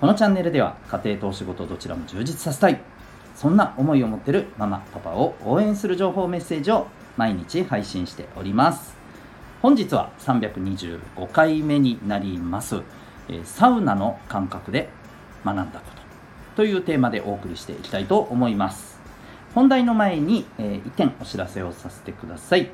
このチャンネルでは家庭とお仕事どちらも充実させたい。そんな思いを持ってるママパパを応援する情報メッセージを毎日配信しております。本日は325回目になります。サウナの感覚で学んだことというテーマでお送りしていきたいと思います。本題の前に、え1点お知らせをさせてください。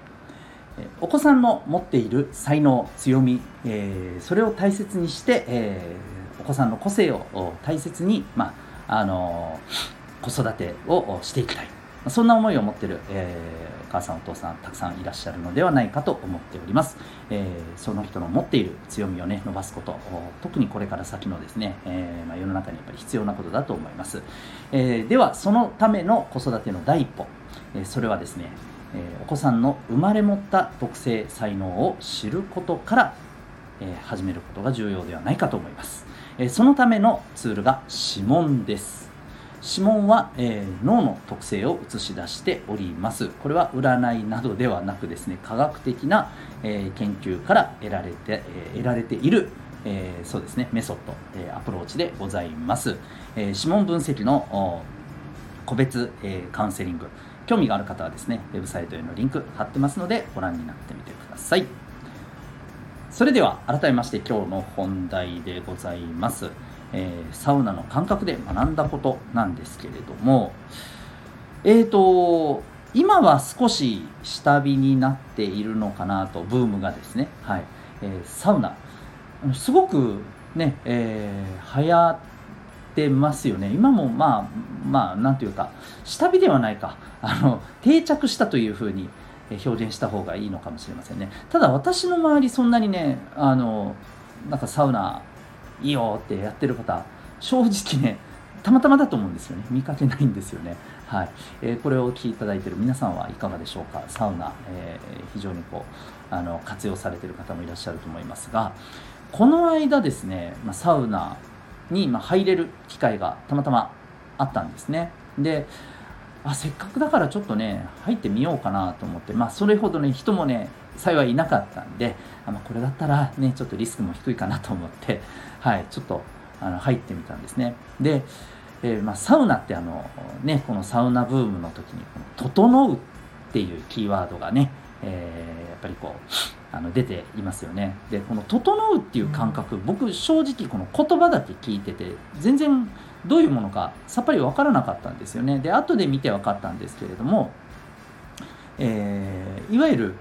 お子さんの持っている才能強み、えー、それを大切にして、えー、お子さんの個性を大切に、まああのー、子育てをしていきたい。そんな思いを持っている、えー、お母さんお父さんたくさんいらっしゃるのではないかと思っております、えー、その人の持っている強みをね伸ばすこと特にこれから先のですね、えー、まあ、世の中にやっぱり必要なことだと思います、えではそのための子育ての第一歩、えそれはですねえお子さんの生まれ持った特性才能を知ることから、え始めることが重要ではないかと思います、えそのためのツールが指紋です。指紋は、えー、脳の特性を映し出しております。これは占いなどではなくですね科学的な、えー、研究から得られて、えー、得られているえ、そうですねメソッド、え、アプローチでございます、え、指紋分析の個別、え、カウンセリング興味がある方はですねウェブサイトへのリンク貼ってますのでご覧になってみてください。それでは改めまして今日の本題でございます、えー、サウナの感覚で学んだことなんですけれども。えーと今は少し下火になっているのかなとブームがですね。はい、えー、サウナ。すごくね、えー、流行ってますよね。今もまあまあなんていうか下火ではないか。あの定着したというふうに表現した方がいいのかもしれませんね。ただ私の周りそんなにねあのなんかサウナいいよってやってる方正直ねたまたまだと思うんですよね。見かけないんですよね。はい、えー、これをお聞きいただいている皆さんはいかがでしょうか？サウナ、えー、非常にこうあの活用されている方もいらっしゃると思いますがこの間ですね、まあ、サウナにま入れる機会がたまたまあったんですね。であせっかくだからちょっとね入ってみようかなと思って。まあそれほどね人もね幸いいなかったんであ、まあ、これだったらねちょっとリスクも低いかなと思ってはいちょっとあの入ってみたんですね。で、えー、まあ、サウナってあのねこのサウナブームの時に「整う」っていうキーワードがね、えー、やっぱりこうあの出ていますよね。でこの「整う」っていう感覚僕正直この言葉だけ聞いてて全然どういうものかさっぱり分からなかったんですよね。で後で見て分かったんですけれども、えー、いわゆる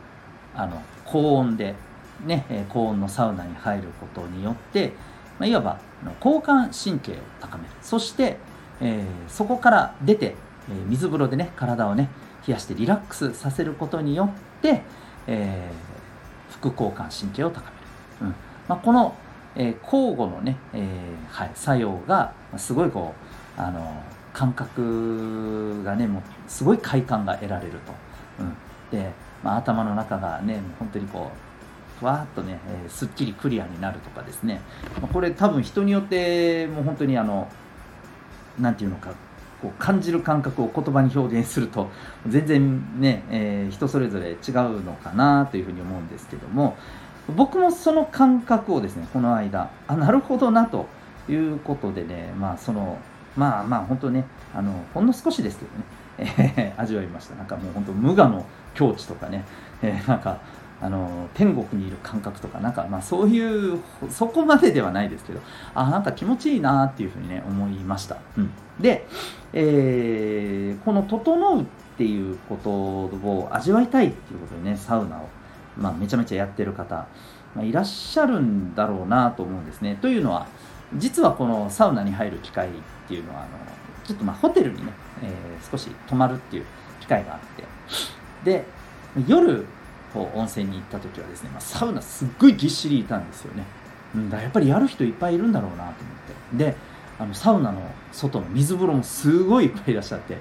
あの高温で、ね、高温のサウナに入ることによって、まあ、いわば交感神経を高める。そして、えー、そこから出て、えー、水風呂でね体をね冷やしてリラックスさせることによって、えー、副交感神経を高める、うん。まあ、この、え、交互のね、えはい、作用がすごいこうあの感覚がねもうすごい快感が得られると、うん、で、まあ、頭の中がね本当にこうふわっとね、えー、すっきりクリアになるとかですね、まあ、これ多分人によってもう本当にあの何て言うのかこう感じる感覚を言葉に表現すると全然ね、えー、人それぞれ違うのかなというふうに思うんですけども。僕もその感覚をですねこの間あなるほどなということでねまあそのまあまあ本当ねあのほんの少しですけどね、えー、味わいました。なんかもう本当無我の境地とかね、えー、なんかあの天国にいる感覚とかなんかまあそういうそこまでではないですけどあなんか気持ちいいなっていうふうにね思いました、うん、で、えー、この「整う」っていうことを味わいたいっていうことでねサウナを、まあ、めちゃめちゃやってる方、まあ、いらっしゃるんだろうなと思うんですね。というのは実はこのサウナに入る機会っていうのはあのちょっとまあホテルにね、えー、少し泊まるっていう機会があって。で夜こう温泉に行った時はですね、まあ、サウナすっごいぎっしりいたんですよね、うん、だやっぱりやる人いっぱいいるんだろうなと思って。であのサウナの外の水風呂もすごいいっぱいいらっしゃって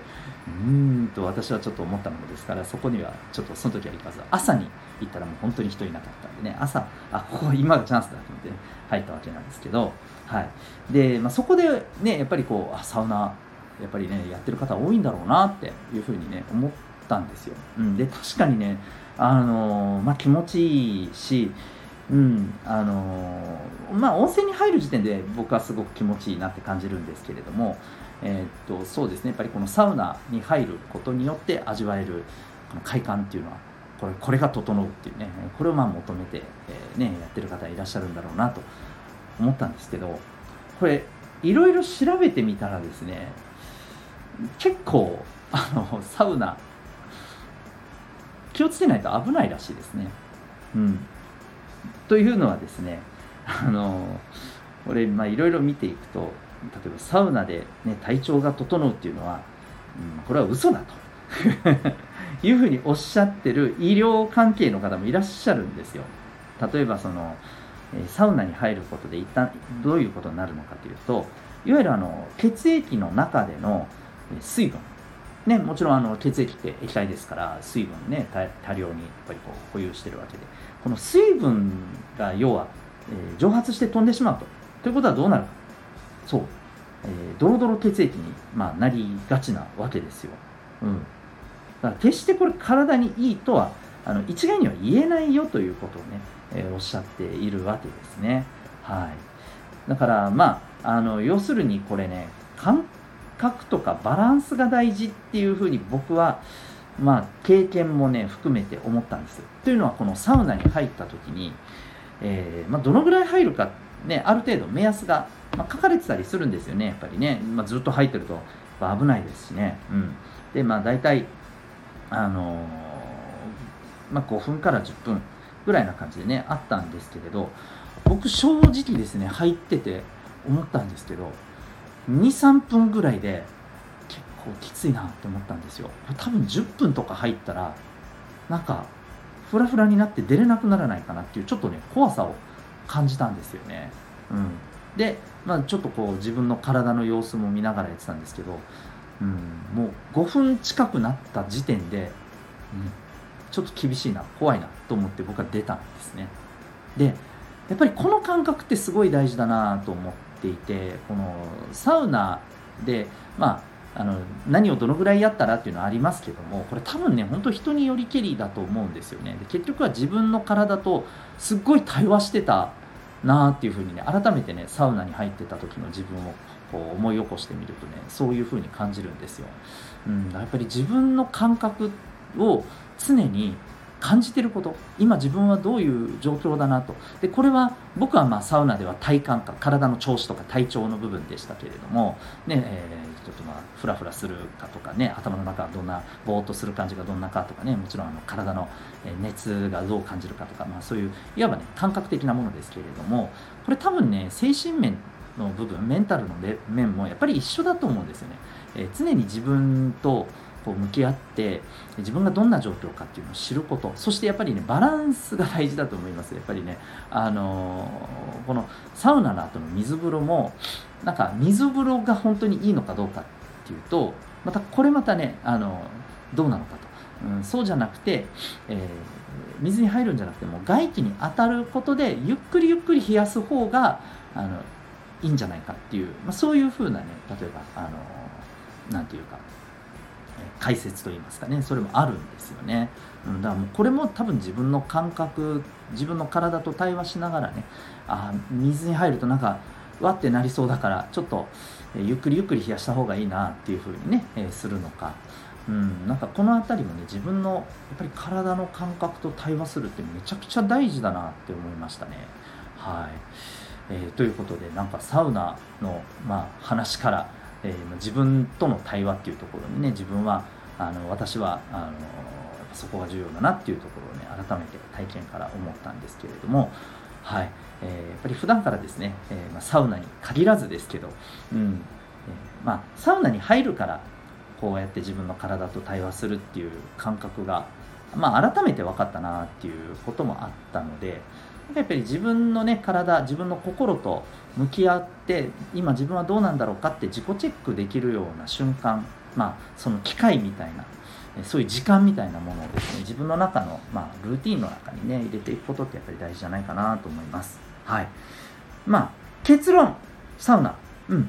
うんと私はちょっと思ったものですからそこにはちょっとその時は行かず朝に行ったらもう本当に人いなかったんでね。朝あここ今がチャンスだと思って、ね、入ったわけなんですけど、はい。でまあ、そこでねやっぱりこうあサウナやっぱりねやってる方多いんだろうなっていうふうにね思ったんですよ、うん、で確かにねあのまあ、気持ちいいしうん、あのー、まあ温泉に入る時点で僕はすごく気持ちいいなって感じるんですけれども、えー、っとそうですねやっぱりこのサウナに入ることによって味わえるこの快感っていうのはこれこれが整うっていうねこれをまあ求めて、えー、ね、やってる方いらっしゃるんだろうなと思ったんですけどこれいろいろ調べてみたらですね結構あのサウナ気をつけないと危ないらしいですね。うん、というのはですねあのこれいろいろ見ていくと例えばサウナで、ね、体調が整うっていうのは、うん、これは嘘だと いうふうにおっしゃってる医療関係の方もいらっしゃるんですよ。例えばそのサウナに入ることで一旦どういうことになるのかというといわゆるあの血液の中での水分。ね、もちろんあの血液って液体ですから水分ね多量にやっぱりこう保有してるわけで。この水分が要は、え、蒸発して飛んでしまうと。ということはどうなるか。そう、えー、ドロドロ血液に、まあ、なりがちなわけですよ、うん、だから決してこれ体にいいとはあの一概には言えないよということをね、えー、おっしゃっているわけですね。はい。だからまああの要するにこれね感覚とかバランスが大事っていうふうに僕はまあ経験もね含めて思ったんです。というのはこのサウナに入った時に、えー、まあ、どのぐらい入るかねある程度目安が、まあ、書かれてたりするんですよねやっぱりね、まあ、ずっと入ってると危ないですしね。うん。でまあ大体あのー、まあ、5分から10分ぐらいな感じでねあったんですけれど僕正直ですね入ってて思ったんですけど23分ぐらいで結構きついなって思ったんですよ。多分10分とか入ったらなんかフラフラになって出れなくならないかなっていうちょっとね怖さを感じたんですよね、うん、で、まあ、ちょっとこう自分の体の様子も見ながらやってたんですけど、うん、もう5分近くなった時点で、うん、ちょっと厳しいな怖いなと思って僕は出たんですね。でやっぱりこの感覚ってすごい大事だなと思ってていてこのサウナで、まあ、あの何をどのぐらいやったらっていうのはありますけどもこれ多分ね本当人によりけりだと思うんですよね。で結局は自分の体とすっごい対話してたなっていうふうにね改めてねサウナに入ってた時の自分をこう思い起こしてみるとねそういうふうに感じるんですよ、うん、やっぱり自分の感覚を常に感じてること今自分はどういう状況だなとでこれは僕はまあサウナでは体感か体の調子とか体調の部分でしたけれども、ねえー、ちょっとまあフラフラするかとかね頭の中はどんなぼーっとする感じがどんなかとかねもちろんあの体の熱がどう感じるかとか、まあ、そういういわばね感覚的なものですけれどもこれ多分ね精神面の部分メンタルの面もやっぱり一緒だと思うんですよね。えー、常に自分とこう向き合って自分がどんな状況かっていうのを知ること。そしてやっぱりねバランスが大事だと思います。やっぱりねあのー、このサウナの後の水風呂もなんか水風呂が本当にいいのかどうかっていうとまたこれまたねあのどうなのかと、うん、そうじゃなくて、えー、水に入るんじゃなくても外気に当たることでゆっくりゆっくり冷やす方があのいいんじゃないかっていう、まあ、そういうふうなね例えばあのなんていうか解説といいますかねそれもあるんですよね、うん、だからもうこれも多分自分の感覚自分の体と対話しながらねあ水に入るとなんかわってなりそうだからちょっと、ゆっくりゆっくり冷やした方がいいなっていう風にね、え、するのか、うん、なんかこの辺りもね自分のやっぱり体の感覚と対話するってめちゃくちゃ大事だなって思いましたね。はい、えー、ということでなんかサウナの、まあ、話からえー、自分との対話っていうところにね自分はあの私はあのそこが重要だなっていうところをね改めて体験から思ったんですけれどもはい、えー、やっぱり普段からですね、えー、まあ、サウナに限らずですけど、うん。えー、まあ、サウナに入るからこうやって自分の体と対話するっていう感覚が、まあ、改めて分かったなっていうこともあったのでやっぱり自分のね体自分の心と向き合って今自分はどうなんだろうかって自己チェックできるような瞬間まあその機会みたいなそういう時間みたいなものをですね自分の中の、まあ、ルーティンの中にね入れていくことってやっぱり大事じゃないかなと思います。はい。まあ結論サウナ。うん。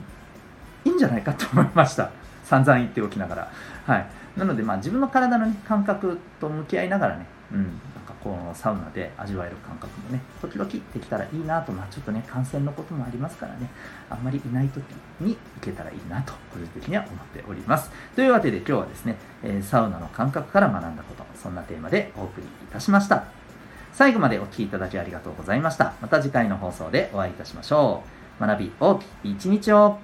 いいんじゃないかと思いました。散々言っておきながら。はい。なのでまあ自分の体の、ね、感覚と向き合いながらねうんなんかこのサウナで味わえる感覚もね、時々できたらいいなと、まあちょっとね、感染のこともありますからね、あんまりいない時に行けたらいいなと、個人的には思っております。というわけで今日はですね、え、サウナの感覚から学んだこと、そんなテーマでお送りいたしました。最後までお聴きいただきありがとうございました。また次回の放送でお会いいたしましょう。学び大きい一日を